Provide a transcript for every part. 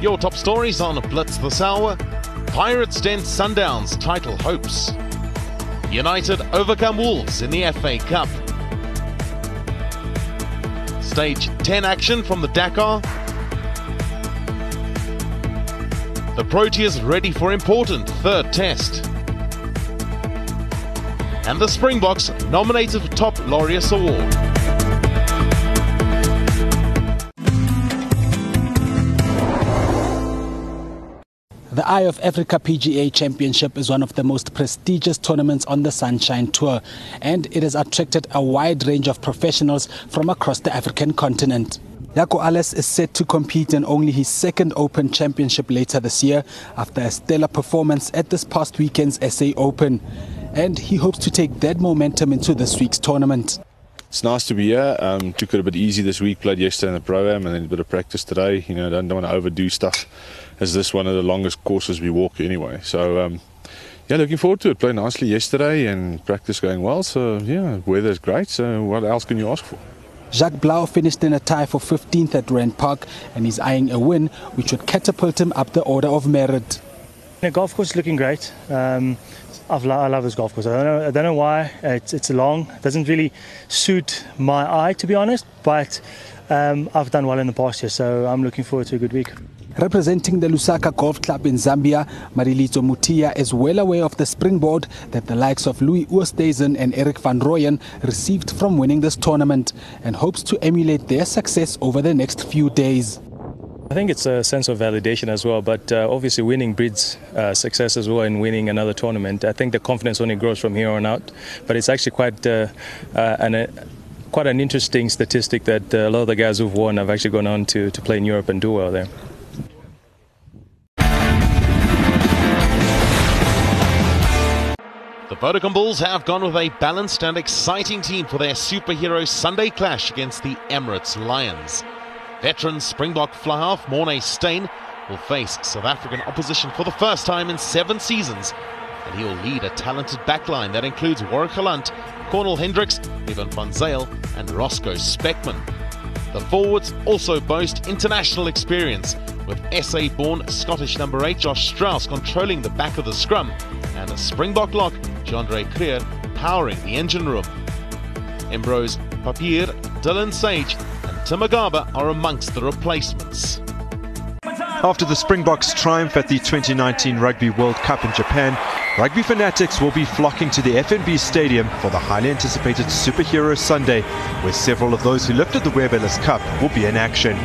Your top stories on Blitz this hour. Pirates dent Sundowns title hopes. United overcome Wolves in the FA Cup. Stage 10 action from the Dakar. The Proteas ready for important third test. And the Springboks nominated for Top Laureus Award. The Eye of Africa PGA Championship is one of the most prestigious tournaments on the Sunshine Tour, and it has attracted a wide range of professionals from across the African continent. Jaco Ahlers is set to compete in only his second Open Championship later this year after a stellar performance at this past weekend's SA Open. And he hopes to take that momentum into this week's tournament. It's nice to be here. Um, took it a bit easy this week, played yesterday in the pro-am and then a bit of practice today. You know, don't, don't want to overdo stuff as this one of the longest courses we walk anyway. So, um, yeah, looking forward to it. Played nicely yesterday and practice going well. So, yeah, weather's great. So, what else can you ask for? Jacques Blaauw finished in a tie for 15th at Rand Park and he's eyeing a win which would catapult him up the order of merit. The golf course is looking great. Um, I've lo- I love this golf course. I don't know, I don't know why. It's, it's long. It doesn't really suit my eye, to be honest, but um, I've done well in the past year, so I'm looking forward to a good week. Representing the Lusaka Golf Club in Zambia, Madalitso Muthiya is well aware of the springboard that the likes of Louis Oosthuizen and Erik van Rooyen received from winning this tournament and hopes to emulate their success over the next few days. I think it's a sense of validation as well, but uh, obviously winning breeds uh, success as well in winning another tournament. I think the confidence only grows from here on out, but it's actually quite uh, uh an, uh, quite an interesting statistic that uh, a lot of the guys who've won have actually gone on to, to play in Europe and do well there. The Vodacom Bulls have gone with a balanced and exciting team for their superhero Sunday clash against the Emirates Lions. Veteran Springbok fly half Morné Steyn will face South African opposition for the first time in seven seasons, and he will lead a talented backline that includes Warwick Gelant, Cornal Hendricks, Ivan van Zyl, and Roscoe Speckman. The forwards also boast international experience, with SA born Scottish number 8 Josh Strauss controlling the back of the scrum, and a Springbok lock, Jandre Creer, powering the engine room. Embrose Papier, Dylan Sage, and Tim Agaba are amongst the replacements. After the Springboks triumph at the 2019 Rugby World Cup in Japan, rugby fanatics will be flocking to the FNB Stadium for the highly anticipated Superhero Sunday, where several of those who lifted the Webb Ellis Cup will be in action.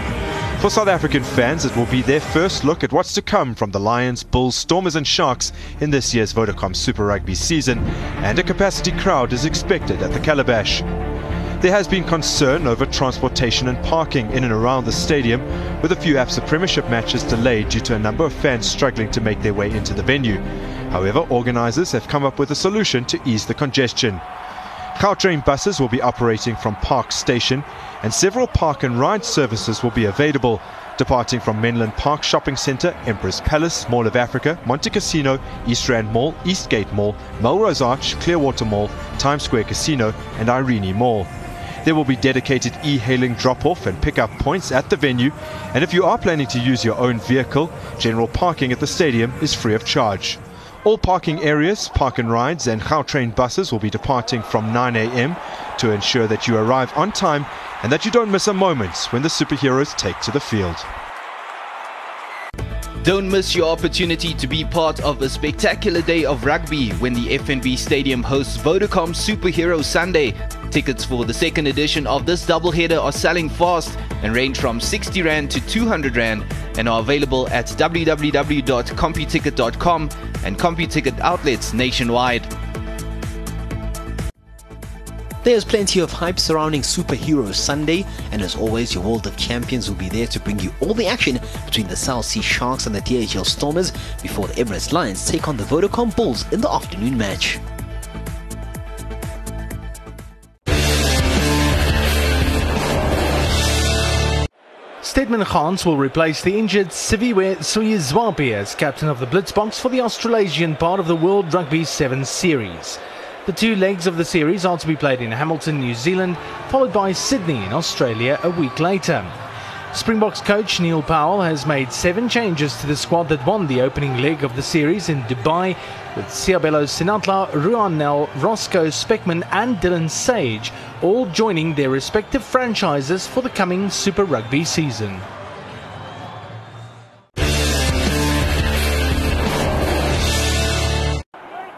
For South African fans, it will be their first look at what's to come from the Lions, Bulls, Stormers and Sharks in this year's Vodacom Super Rugby season, and a capacity crowd is expected at the Calabash. There has been concern over transportation and parking in and around the stadium, with a few ABSA Premiership matches delayed due to a number of fans struggling to make their way into the venue. However, organisers have come up with a solution to ease the congestion. Gautrain buses will be operating from Park Station and several park and ride services will be available, departing from Menlyn Park Shopping Centre, Emperors Palace, Mall of Africa, Monte Casino, East Rand Mall, Eastgate Mall, Melrose Arch, Clearwater Mall, Times Square Casino and Irene Mall. There will be dedicated e-hailing drop-off and pick-up points at the venue, and if you are planning to use your own vehicle, general parking at the stadium is free of charge. All parking areas, park and rides, and Gautrain buses will be departing from 9 a.m. to ensure that you arrive on time and that you don't miss a moment when the superheroes take to the field. Don't miss your opportunity to be part of a spectacular day of rugby when the FNB Stadium hosts Vodacom Superhero Sunday. Tickets for the second edition of this doubleheader are selling fast and range from 60 Rand to 200 Rand and are available at www.computicket.com and CompuTicket outlets nationwide. There's plenty of hype surrounding Superhero Sunday, and as always, your World of Champions will be there to bring you all the action between the Cell C Sharks and the DHL Stormers before the Emirates Lions take on the Vodacom Bulls in the afternoon match. Stedman Gans will replace the injured Siviwe Soyizwapi as captain of the Blitzboks for the Australasian part of the World Rugby 7 Series. The two legs of the series are to be played in Hamilton, New Zealand, followed by Sydney in Australia a week later. Springboks coach Neil Powell has made seven changes to the squad that won the opening leg of the series in Dubai, with Seabelo Senatla, Ruan Nel, Roscoe Speckman, and Dylan Sage all joining their respective franchises for the coming Super Rugby season.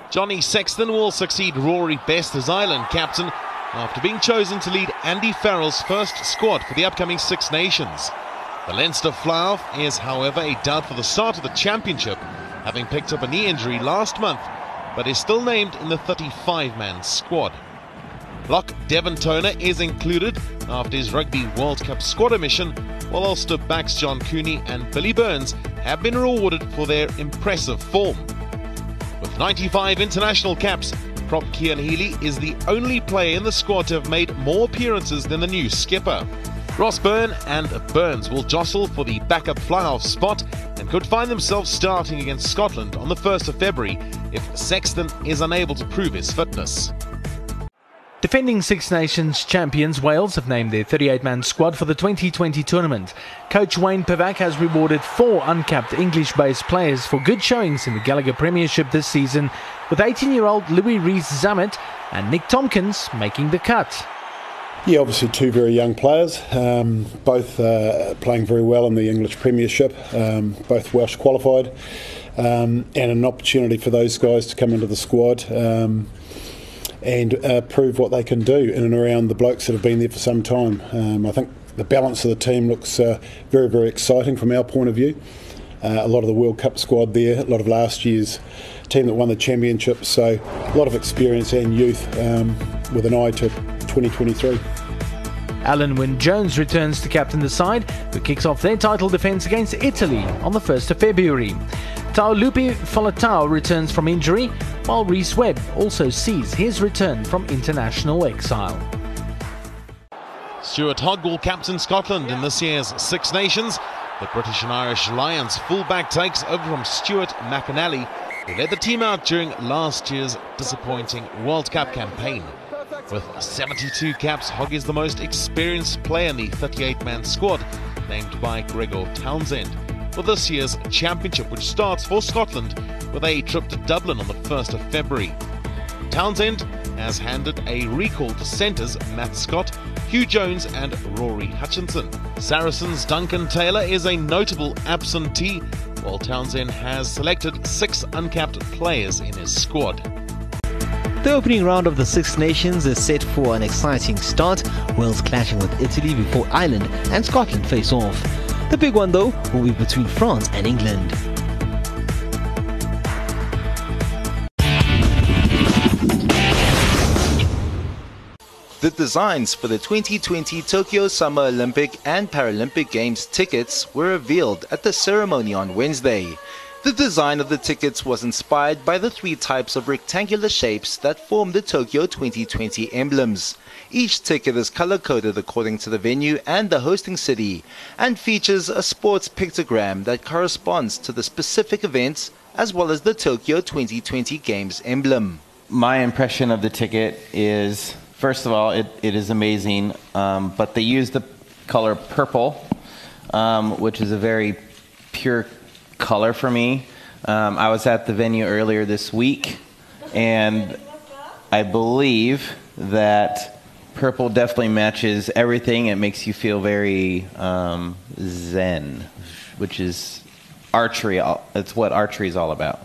Johnny Sexton will succeed Rory Best as Ireland captain after being chosen to lead Andy Farrell's first squad for the upcoming Six Nations. The Leinster fly-half is, however, a doubt for the start of the championship, having picked up a knee injury last month, but is still named in the 35-man squad. Lock Devin Toner is included after his Rugby World Cup squad omission, while Ulster backs John Cooney and Billy Burns have been rewarded for their impressive form. With 95 international caps, prop Cian Healy is the only player in the squad to have made more appearances than the new skipper. Ross Byrne and Burns will jostle for the backup fly-half spot and could find themselves starting against Scotland on the 1st of February if Sexton is unable to prove his fitness. Defending Six Nations champions Wales have named their 38 man squad for the 2020 tournament. Coach Wayne Pivac has rewarded four uncapped English based players for good showings in the Gallagher Premiership this season, with 18 year old Louis Rees Zammit and Nick Tompkins making the cut. Yeah, obviously two very young players, um, both uh, playing very well in the English Premiership, um, both Welsh qualified, um, and an opportunity for those guys to come into the squad um, and uh, prove what they can do in and around the blokes that have been there for some time. Um, I think the balance of the team looks uh, very, very exciting from our point of view. Uh, a lot of the World Cup squad there, a lot of last year's team that won the championship, so a lot of experience and youth um, with an eye to 2023. Alun Wyn Jones returns to captain the side, who kicks off their title defence against Italy on the 1st of February. Taulupe Faletau returns from injury, while Rhys Webb also sees his return from international exile. Stuart Hogg will captain Scotland in this year's Six Nations. The British and Irish Lions fullback takes over from Stuart McInally, who led the team out during last year's disappointing World Cup campaign. With 72 caps, Hogg is the most experienced player in the 38-man squad, named by Gregor Townsend, for this year's championship, which starts for Scotland with a trip to Dublin on the 1st of February. Townsend has handed a recall to centres Matt Scott, Huw Jones and Rory Hutchinson. Saracens' Duncan Taylor is a notable absentee, while Townsend has selected six uncapped players in his squad. The opening round of the Six Nations is set for an exciting start. Wales clashing with Italy before Ireland and Scotland face off. The big one, though, will be between France and England. The designs for the 2020 Tokyo Summer Olympic and Paralympic Games tickets were revealed at the ceremony on Wednesday. The design of the tickets was inspired by the three types of rectangular shapes that form the Tokyo 2020 emblems. Each ticket is color coded according to the venue and the hosting city and features a sports pictogram that corresponds to the specific event as well as the Tokyo 2020 Games emblem. My impression of the ticket is first of all, it, it is amazing, um, but they use the color purple, um, which is a very pure color for me. Um, I was at the venue earlier this week, and I believe that purple definitely matches everything. It makes you feel very um, zen, which is archery. It's what archery is all about.